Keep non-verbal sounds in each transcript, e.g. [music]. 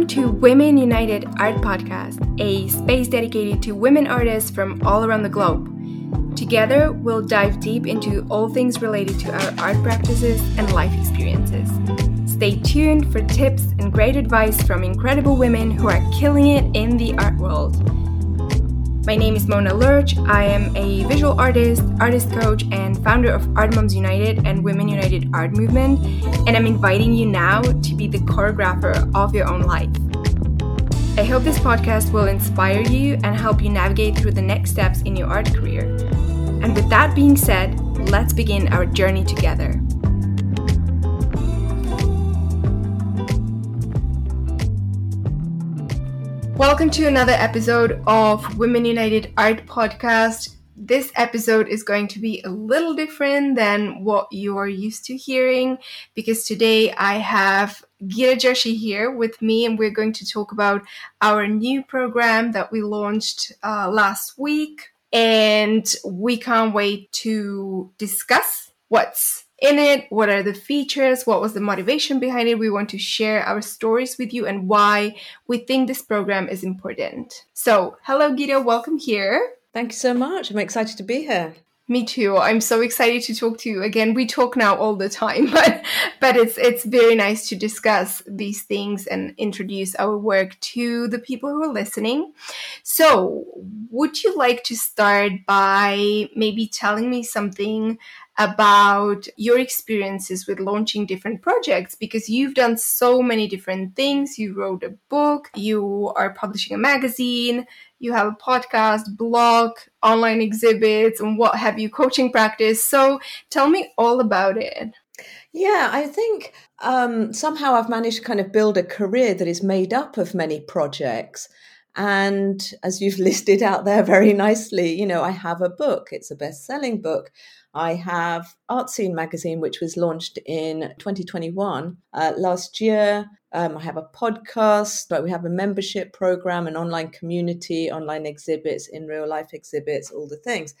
Welcome to Women United Art Podcast, a space dedicated to women artists from all around the globe. Together, we'll dive deep into all things related to our art practices and life experiences. Stay tuned for tips and great advice from incredible women who are killing it in the art world. My name is Mona Lerch. I am a visual artist, artist coach, and founder of Art Moms United and Women United Art Movement, and I'm inviting you now to be the choreographer of your own life. I hope this podcast will inspire you and help you navigate through the next steps in your art career. And with that being said, let's begin our journey together. Welcome to another episode of Women United Art Podcast. This episode is going to be a little different than what you are used to hearing because today I have Gita Joshi here with me, and we're going to talk about our new program that we launched uh, last week. And we can't wait to discuss what's in it, what are the features, what was the motivation behind it. We want to share our stories with you and why we think this program is important. So, hello, Gita, welcome here. Thank you so much. I'm excited to be here. Me too. I'm so excited to talk to you again. We talk now all the time, [laughs] but but it's it's very nice to discuss these things and introduce our work to the people who are listening. So, would you like to start by maybe telling me something about your experiences with launching different projects because you've done so many different things. You wrote a book, you are publishing a magazine, you have a podcast, blog, online exhibits, and what have you, coaching practice. So tell me all about it. Yeah, I think um, somehow I've managed to kind of build a career that is made up of many projects. And as you've [laughs] listed out there very nicely, you know, I have a book, it's a best selling book. I have Art Seen magazine, which was launched in 2021 uh, last year. Um, I have a podcast, but we have a membership program, an online community, online exhibits, in real life exhibits, all the things.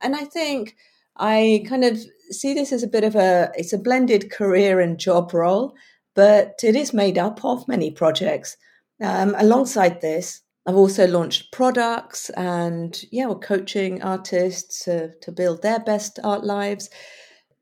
And I think I kind of see this as a bit of a it's a blended career and job role, but it is made up of many projects. Um, alongside this, I've also launched products and yeah, we're coaching artists to, to build their best art lives.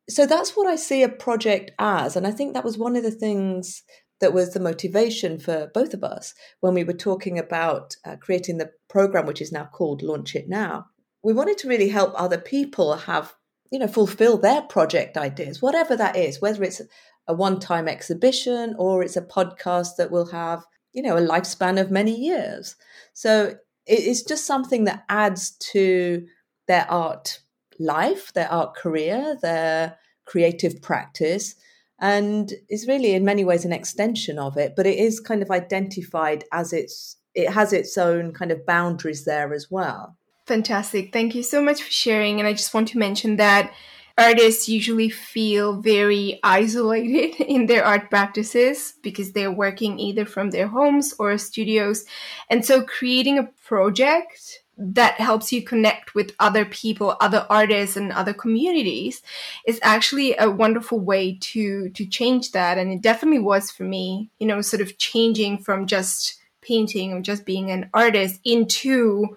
So that's what I see a project as. And I think that was one of the things that was the motivation for both of us when we were talking about uh, creating the program, which is now called Launch It Now. We wanted to really help other people have, you know, fulfill their project ideas, whatever that is, whether it's a one time exhibition or it's a podcast that will have you know a lifespan of many years so it's just something that adds to their art life their art career their creative practice and is really in many ways an extension of it but it is kind of identified as its it has its own kind of boundaries there as well. Fantastic. Thank you so much for sharing. And i just want to mention that artists usually feel very isolated [laughs] in their art practices because they're working either from their homes or studios. And so creating a project that helps you connect with other people, other artists and other communities is actually a wonderful way to to change that and it definitely was for me, you know, sort of changing from just painting or just being an artist into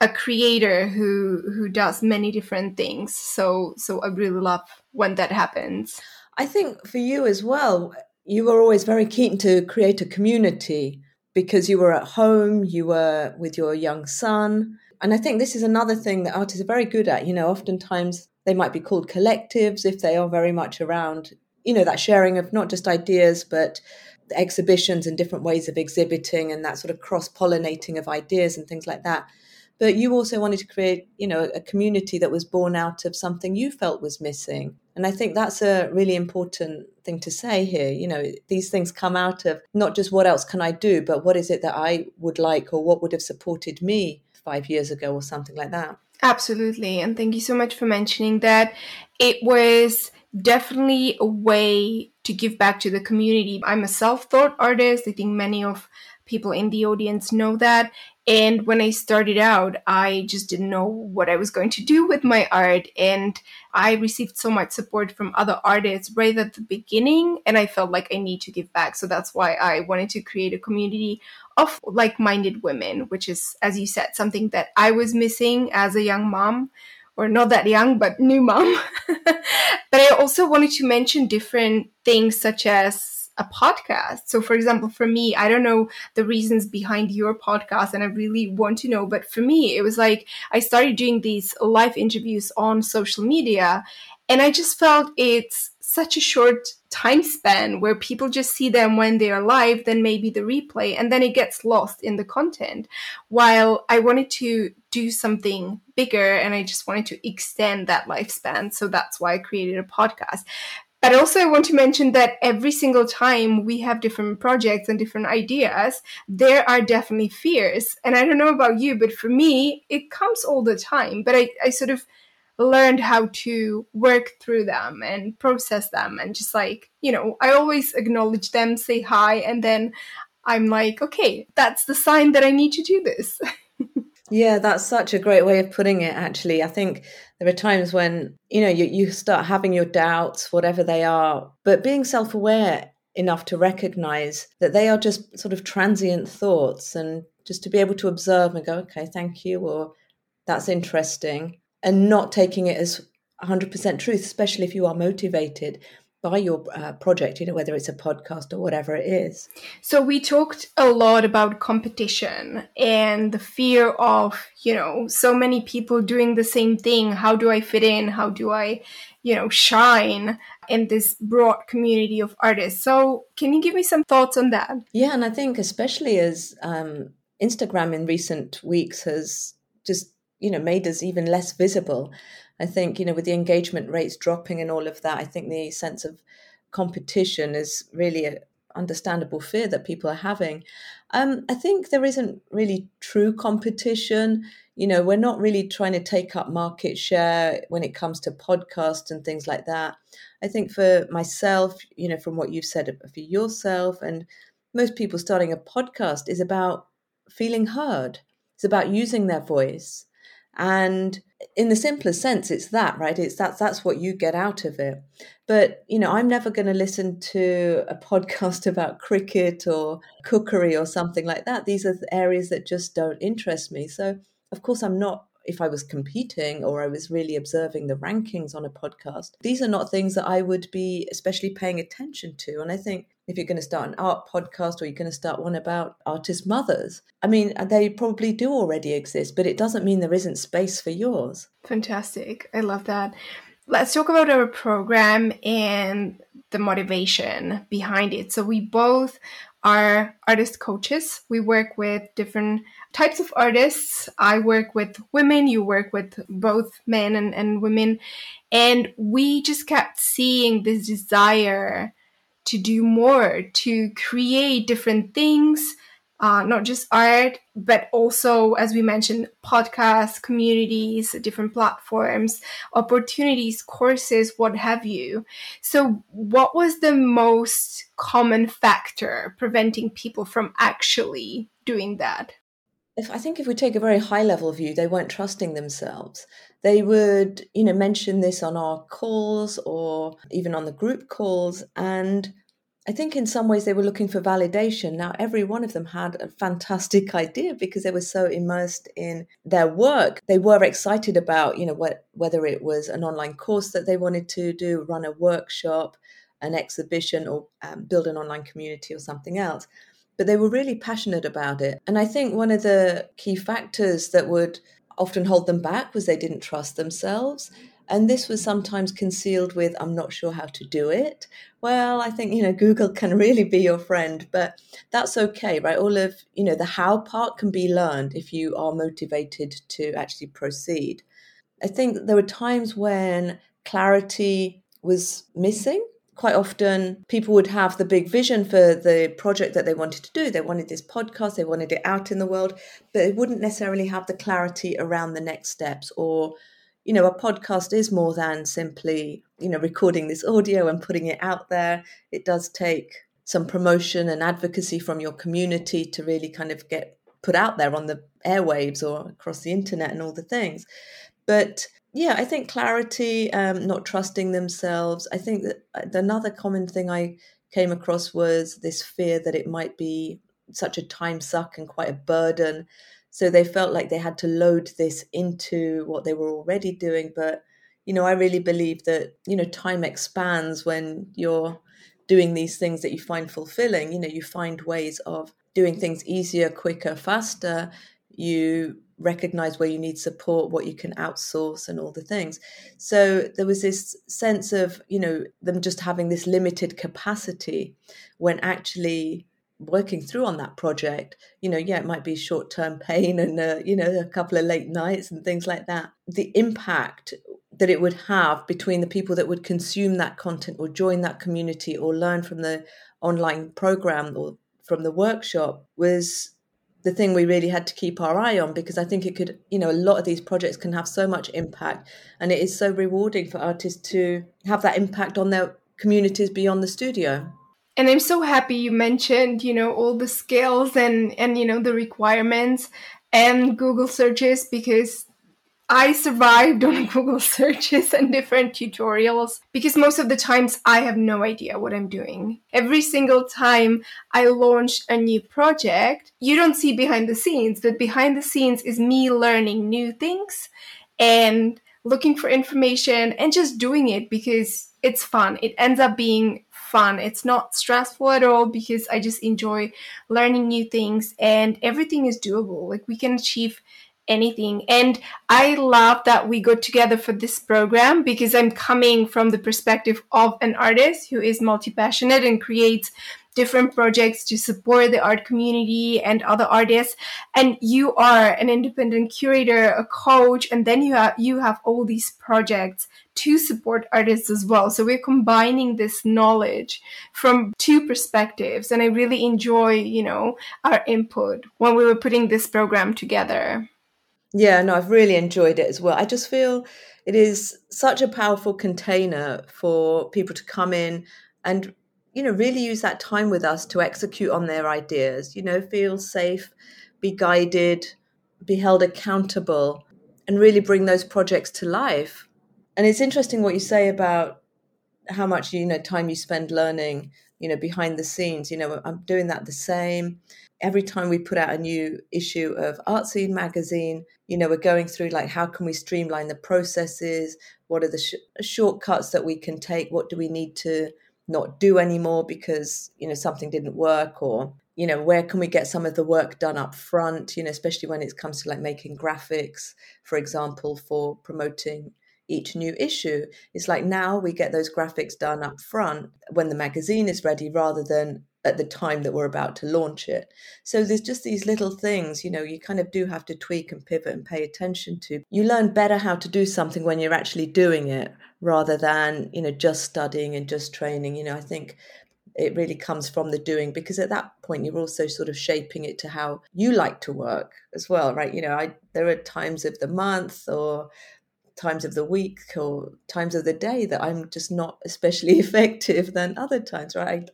a creator who who does many different things. So so I really love when that happens. I think for you as well, you were always very keen to create a community because you were at home, you were with your young son. And I think this is another thing that artists are very good at. You know, oftentimes they might be called collectives if they are very much around, you know, that sharing of not just ideas, but exhibitions and different ways of exhibiting and that sort of cross pollinating of ideas and things like that but you also wanted to create you know a community that was born out of something you felt was missing. And i think that's a really important thing to say here. You know these things come out of not just what else can i do but what is it that i would like or what would have supported me 5 years ago or something like that. Absolutely. And thank you so much for mentioning that. It was definitely a way to give back to the community. I'm a self-taught artist i think many of people in the audience know that. And when I started out, I just didn't know what I was going to do with my art. And I received so much support from other artists right at the beginning. And I felt like I need to give back. So that's why I wanted to create a community of like minded women, which is, as you said, something that I was missing as a young mom or not that young, but new mom. [laughs] but I also wanted to mention different things such as a podcast. So, for example, for me, I don't know the reasons behind your podcast, and I really want to know. But for me, it was like I started doing these live interviews on social media, and I just felt it's such a short time span where people just see them when they are live, then maybe the replay, and then it gets lost in the content. While I wanted to do something bigger and I just wanted to extend that lifespan. So that's why I created a podcast. But also, I want to mention that every single time we have different projects and different ideas, there are definitely fears. And I don't know about you, but for me, it comes all the time. But I, I sort of learned how to work through them and process them and just like, you know, I always acknowledge them, say hi, and then I'm like, okay, that's the sign that I need to do this. [laughs] Yeah, that's such a great way of putting it, actually. I think there are times when, you know, you, you start having your doubts, whatever they are, but being self aware enough to recognize that they are just sort of transient thoughts and just to be able to observe and go, okay, thank you, or that's interesting, and not taking it as 100% truth, especially if you are motivated by your uh, project, you know, whether it's a podcast or whatever it is. So we talked a lot about competition and the fear of, you know, so many people doing the same thing. How do I fit in? How do I, you know, shine in this broad community of artists? So can you give me some thoughts on that? Yeah, and I think especially as um, Instagram in recent weeks has just, you know, made us even less visible I think, you know, with the engagement rates dropping and all of that, I think the sense of competition is really an understandable fear that people are having. Um, I think there isn't really true competition. You know, we're not really trying to take up market share when it comes to podcasts and things like that. I think for myself, you know, from what you've said for yourself and most people starting a podcast is about feeling heard. It's about using their voice. And in the simplest sense, it's that, right? It's that's that's what you get out of it. But you know, I'm never going to listen to a podcast [laughs] about cricket or cookery or something like that. These are areas that just don't interest me. So, of course, I'm not if I was competing or I was really observing the rankings on a podcast, these are not things that I would be especially paying attention to. And I think if you're going to start an art podcast or you're going to start one about artist mothers, I mean, uh, they probably do already exist, but it doesn't mean there isn't space for yours. Fantastic. I love that. Let's talk about our program and the motivation behind it. So, we both are artist coaches. We work with different types of artists. I work with women, you work with both men and, and women. And we just kept seeing this desire to do more, to create different things, uh, not just art, but also, as we mentioned, podcasts, communities, different platforms, opportunities, courses, what have you. So, what was the most common factor preventing people from actually doing that? If I think if we take a very high level view, they weren't trusting themselves. They would, you know, mention this on our calls or even on the group calls, and I think in some ways they were looking for validation. Now, every one of them had a fantastic [laughs] idea because they were so immersed in their work. They were excited about, you know, what, whether it was an online course that they wanted to do, run a workshop, an exhibition, or um, build an online community or something else. But they were really passionate about it. And I think one of the key factors that would often hold them back was they didn't trust themselves and this was sometimes concealed with, I'm not sure how to do it. Well, I think, you know, Google can really be your friend, but that's okay, right? All of, you know, the how part can be learned if you are motivated to actually proceed. I think there were times when clarity was missing quite often people would have the big vision for the project that they wanted to do. They wanted this podcast, they wanted it out in the world, but they wouldn't necessarily have the clarity around the next steps or you know, a podcast is more than simply, you know, recording this audio and putting it out there. It does take some promotion and advocacy from your community to really kind of get put out there on the airwaves or across the internet and all the things. But yeah, I think clarity, um, not trusting themselves. I think that uh, another common thing I came across was this fear that it might be such a time suck and quite a burden. So they felt like they had to load this into what they were already doing. But, you know, I really believe that, you know, time expands when you're doing these things that you find fulfilling. You know, you find ways of doing things easier, quicker, faster. You recognize where you need support, what you can outsource, and all the things. So there was this sense of, you know, them just having this limited capacity when actually working through on that project you know yeah it might be short term pain and uh, you know a couple of late nights and things like that the impact that it would have between the people that would consume that content or join that community or learn from the online program or from the workshop was the thing we really had to keep our eye on because I think it could, you know, a lot of these projects can have so much impact and it is so rewarding for artists to have that impact on their communities beyond the studio. And I'm so happy you mentioned, you know, all the skills and and you know the requirements and Google searches because I survived on [laughs] Google searches and different tutorials because most of the times I have no idea what I'm doing. Every single time I launch a new project, you don't see behind the scenes, but behind the scenes is me learning new things and looking for information and just doing it because it's fun. It ends up being fun. It's not stressful at all because I just enjoy learning new things and everything is doable. Like we can achieve anything. And I love that we got together for this program because I'm coming from the perspective of an artist who is multi passionate and creates different projects to support the art community and other artists. And you are an independent curator a coach and then you have you have all these projects to support artists as well. So we're combining this knowledge from two perspectives and i really enjoy you know our input when we were putting this program together. Yeah, no, I've really enjoyed it as well. I just feel it is such a powerful container for people to come in and you know really use that time with us to execute on their ideas you know feel safe be guided be held accountable and really bring those projects to life and it's interesting what you say about how much you know time you spend learning you know behind the scenes you know i'm doing that the same every time we put out a new issue of Art Seen magazine, you know, we're going through like how can we streamline the processes? What are the sh- shortcuts that we can take? What do we need to not do anymore because you know something didn't work or you know where can we get some of the work done up front you know especially when it comes to like making graphics for example for promoting each new issue it's like now we get those graphics done up front when the magazine is ready rather than at the time that we're about to launch it. So there's just these little things, you know, you kind of do have to tweak and pivot and pay attention to. You learn better how to do something when you're actually doing it rather than, you know, just studying and just training. You know, I think it really comes from the doing because at that point you're also sort of shaping it to how you like to work as well, right? You know, I there are times of the month or times of the week or times of the day that I'm just not especially [laughs] effective than other times, right?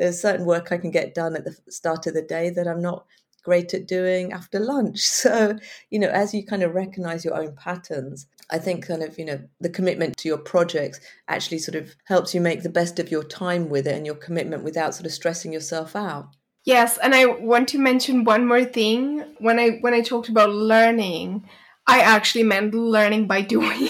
there's certain work I can get done at the start of the day that I'm not great at doing after lunch. [laughs] So, you know, as you kind of recognize your own patterns, I think kind of, you know, the commitment to your projects actually sort of helps you make the best of your time with it and your commitment without sort of stressing yourself out. Yes, and I want to mention one more thing. When I when I talked about learning, I actually meant learning by [laughs] doing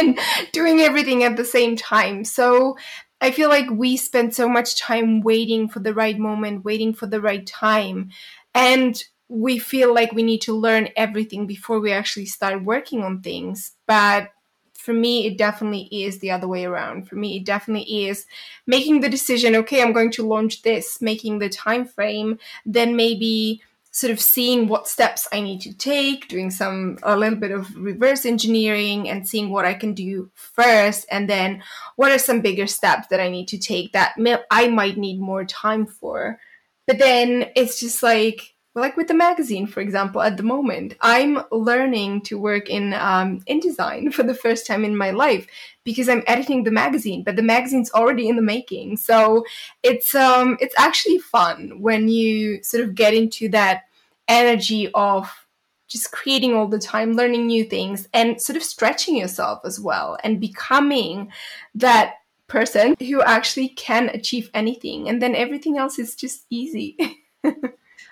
and doing everything at the same time. So I feel like we spend so much time waiting for the right moment, waiting for the right time. And we feel like we need to learn everything before we actually start working on things. But for me, it definitely is the other way around. For me, it definitely is making the decision, okay, I'm going to launch this, making the time frame, then maybe sort of seeing what steps I need to take, doing some a little bit of reverse engineering and seeing what I can do first, and then what are some bigger steps that I need to take that I might need more time for. But then it's just like like with the magazine, for example, at the moment, I'm learning to work in um, InDesign for the first time in my life because I'm editing the magazine, but the magazine's already in the making. So it's um, it's actually fun when you sort of get into that energy of just creating all the time, learning new things, and sort of stretching yourself as well, and becoming that person who actually can achieve anything. And then everything else is just easy. [laughs]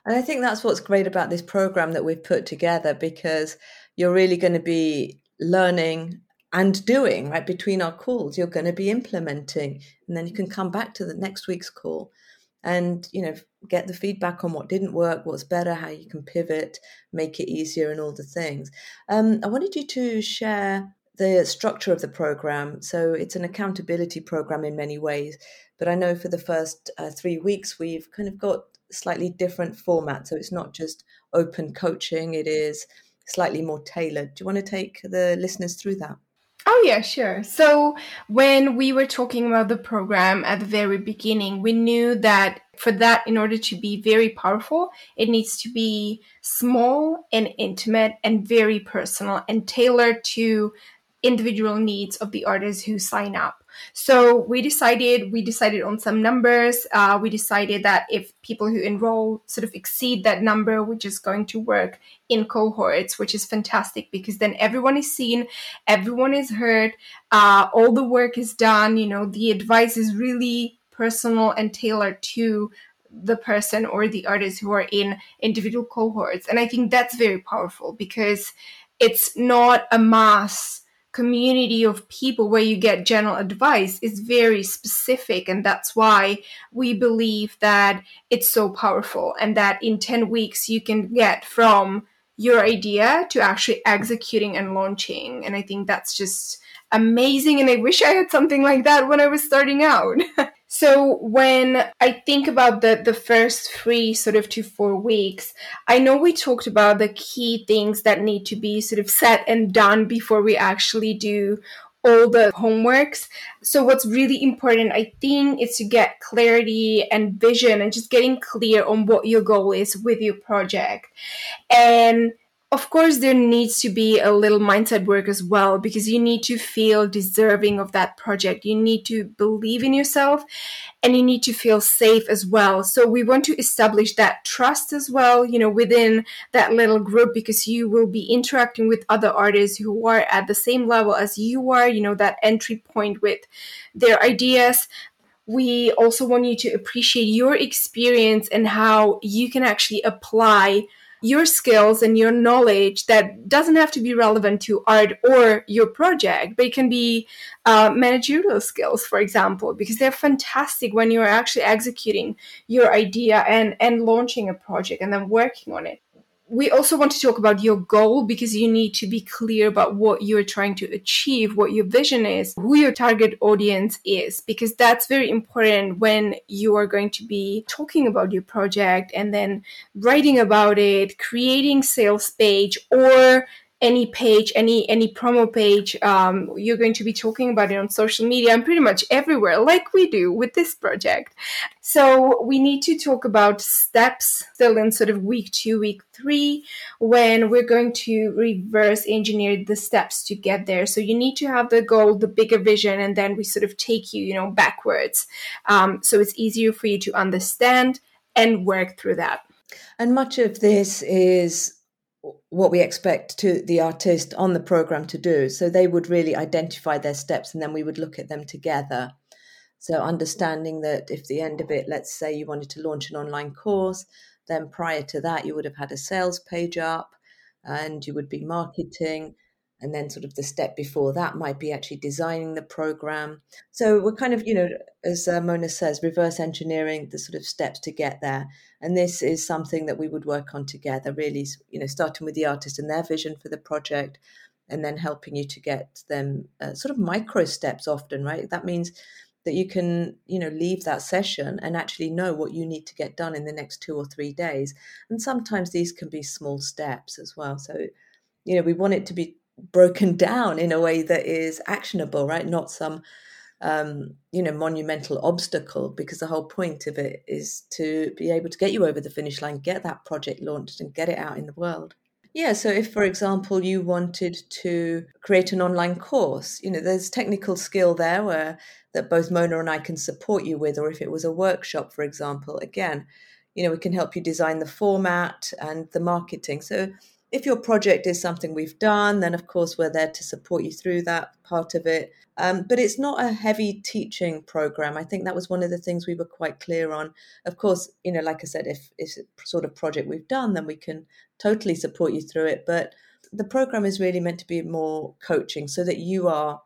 And I think that's what's great about this program that we've put together because you're really going to be learning and doing right between our calls. You're going to be implementing, and then you can come back to the next week's call and you know get the feedback on what didn't work what's better how you can pivot make it easier and all the things um, i wanted you to share the structure of the program so it's an accountability program in many ways but i know for the first uh, three weeks we've kind of got slightly different format. So it's not just open coaching, it is slightly more tailored. Do you want to take the listeners through that? Oh, yeah, sure. So, when we were talking about the program at the very beginning, we knew that for that, in order to be very powerful, it needs to be small and intimate and very personal and tailored to individual needs of the artists who sign up. So we decided we decided on some numbers. Uh, we decided that if people who enroll sort of exceed that number, we're just going to work in cohorts, which is fantastic because then everyone is seen, everyone is heard, uh, all the work is done. You know, the advice is really personal and tailored to the person or the artist who are in individual cohorts. And I think that's very powerful because it's not a mass community of people where you get general advice is very specific and that's why we believe that it's so powerful and that in 10 weeks you can get from your idea to actually executing and launching. And i think that's just amazing and i wish i had something like that when i was starting out [laughs] So when I think about the the first three sort of to four weeks, I know we talked about the key things that need to be sort of set and done before we actually do all the homeworks. So what's really important, I think, is to get clarity and vision and just getting clear on what your goal is with your project. And of course there needs to be a little mindset work as well because you need to feel deserving of that project. You need to believe in yourself and you need to feel safe as well. So we want to establish that trust as well you know within that little group because you will be interacting with other artists who are at the same level as you are you know that entry point with their ideas. We also want you to appreciate your experience and how you can actually apply your skills and your knowledge that doesn't have to be relevant to art or your project, but it can be uh, managerial skills, for example, because they're fantastic when you're actually executing your idea and, and launching a project and then working on it we also want to talk about your goal because you need to be clear about what you're trying to achieve, what your vision is, who your target audience is, because that's very important when you are going to be talking about your project and then writing about it, creating sales page or any page, any any promo page, um, you're going to be talking about it on social media and pretty much everywhere, like we do with this project. So we need to talk about steps still in sort of week two, week three, when we're going to reverse engineer the steps to get there. So you need to have the goal, the bigger vision, and then we sort of take you, you know, backwards. Um, so it's easier for you to understand and work through that. And much of this is what we expect to the artist on the program to do. So they would really identify their steps and then we would look at them together. So understanding that if the end of it, let's say you wanted to launch an online course, then prior to that you would have had a sales page up and you would be marketing and then sort of the step before that might be actually designing the program. So we're kind of you know as uh, mona says reverse engineering the sort of steps to get there. And this is something that we would work on together really you know starting with the artist and their vision for the project and then helping you to get them uh, sort of micro steps often right? That means that you can you know leave that session and actually know what you need to get done in the next two or three days. And sometimes these can be small steps as well. So you know we want it to be broken down in a way that is actionable, right? Not some um, you know, monumental obstacle because the whole point of it is to be able to get you over the finish line, get that project launched, and get it out in the world. Yeah, so if, for example, you wanted to create an online course, you know, there's technical skill there where that both Mona and I can support you with, or if it was a workshop, for example, again, you know, we can help you design the format and the marketing. So if your project is something we've done, then of course we're there to support you through that part of it. Um, but it's not a heavy teaching program. I think that was one of the things we were quite clear on. Of course, you know, like I said, if it's a sort of project we've done, then we can totally support you through it. But the program is really meant to be more coaching so that you are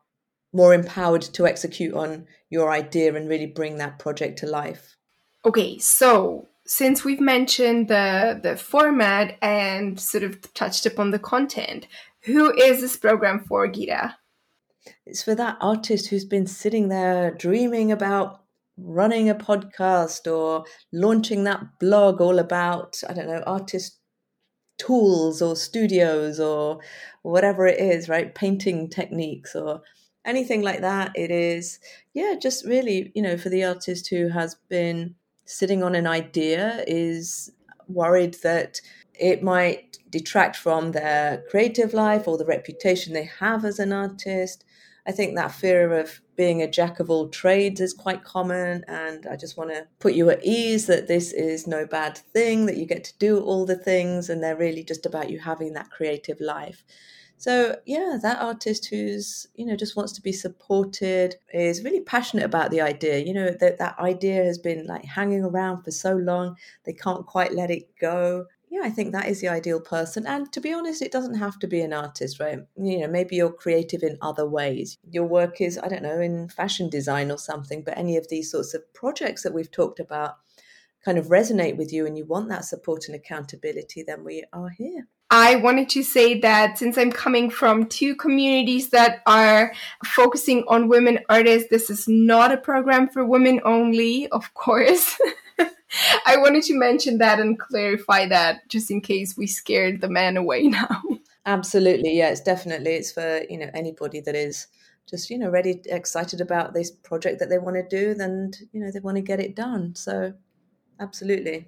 more empowered to execute on your idea and really bring that project to life. Okay, so since we've mentioned the the format and sort of touched upon the content, who is this program for, Gita? It's for that artist who's been sitting there dreaming about running a podcast or launching that blog all about, I don't know, artist tools or studios or whatever it is, right? Painting techniques or anything like that. It is, yeah, just really, you know, for the artist who has been sitting on an idea, is worried that it might detract from their creative life or the reputation they have as an artist. I think that fear of being a jack of all trades is quite common. And I just want to put you at ease that this is no bad thing, that you get to do all the things, and they're really just about you having that creative life. So yeah, that artist who's you know just wants to be supported is really passionate about the idea. You know that that idea has been like hanging around for so long they can't quite let it go. Yeah, I think that is the ideal person. And to be honest, it doesn't have to be an artist, right? You know, maybe you're creative in other ways. Your work is, I don't know, in fashion design or something, but any of these sorts of projects that we've talked about kind of resonate with you and you want that support and accountability, then we are here. I wanted to say that since I'm coming from two communities that are focusing on women artists, this is not a program for women only, of course. [laughs] I wanted to mention that and clarify that just in case we scared the man away [laughs] now. Absolutely. Yeah, it's definitely it's for, you know, anybody that is just, you know, ready excited about this project that they want to do, then, you know, they want to get it done. So, absolutely.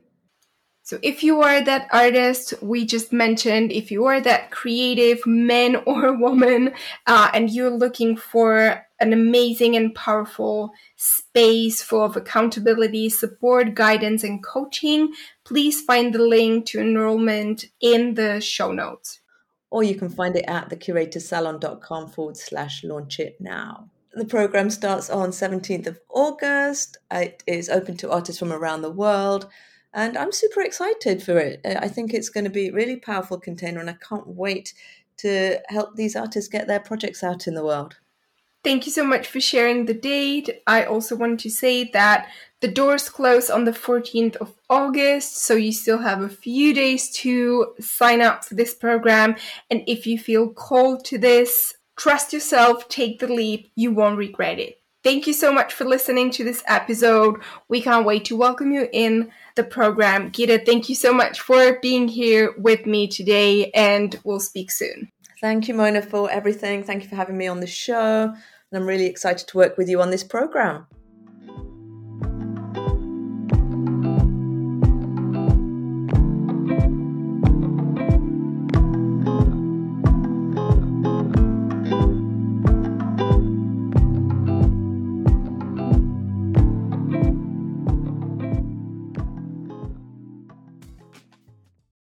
So if you are that artist we just mentioned, if you are that creative man [laughs] or woman, uh, and you're looking for an amazing and powerful space full of accountability, support, guidance, and coaching, please find the link to enrollment in the show notes. Or you can find it at thecuratorssalon.com forward slash launch it now. The program starts on 17th of August. It is open to artists from around the world. And I'm super excited for it. Uh, I think it's going to be a really powerful container, and I can't wait to help these artists get their projects out in the world. Thank you so much for sharing the date. I also want to say that the doors close on the 14th of August, so you still have a few days to sign up for this program. And if you feel called to this, trust yourself, take the leap, you won't regret it. Thank you so much for listening to this episode. We can't wait to welcome you in the program. Gita, thank you so much for being here with me today, and we'll speak soon. Thank you, Mona, for everything. Thank you for having me on the show. And I'm really excited to work with you on this program.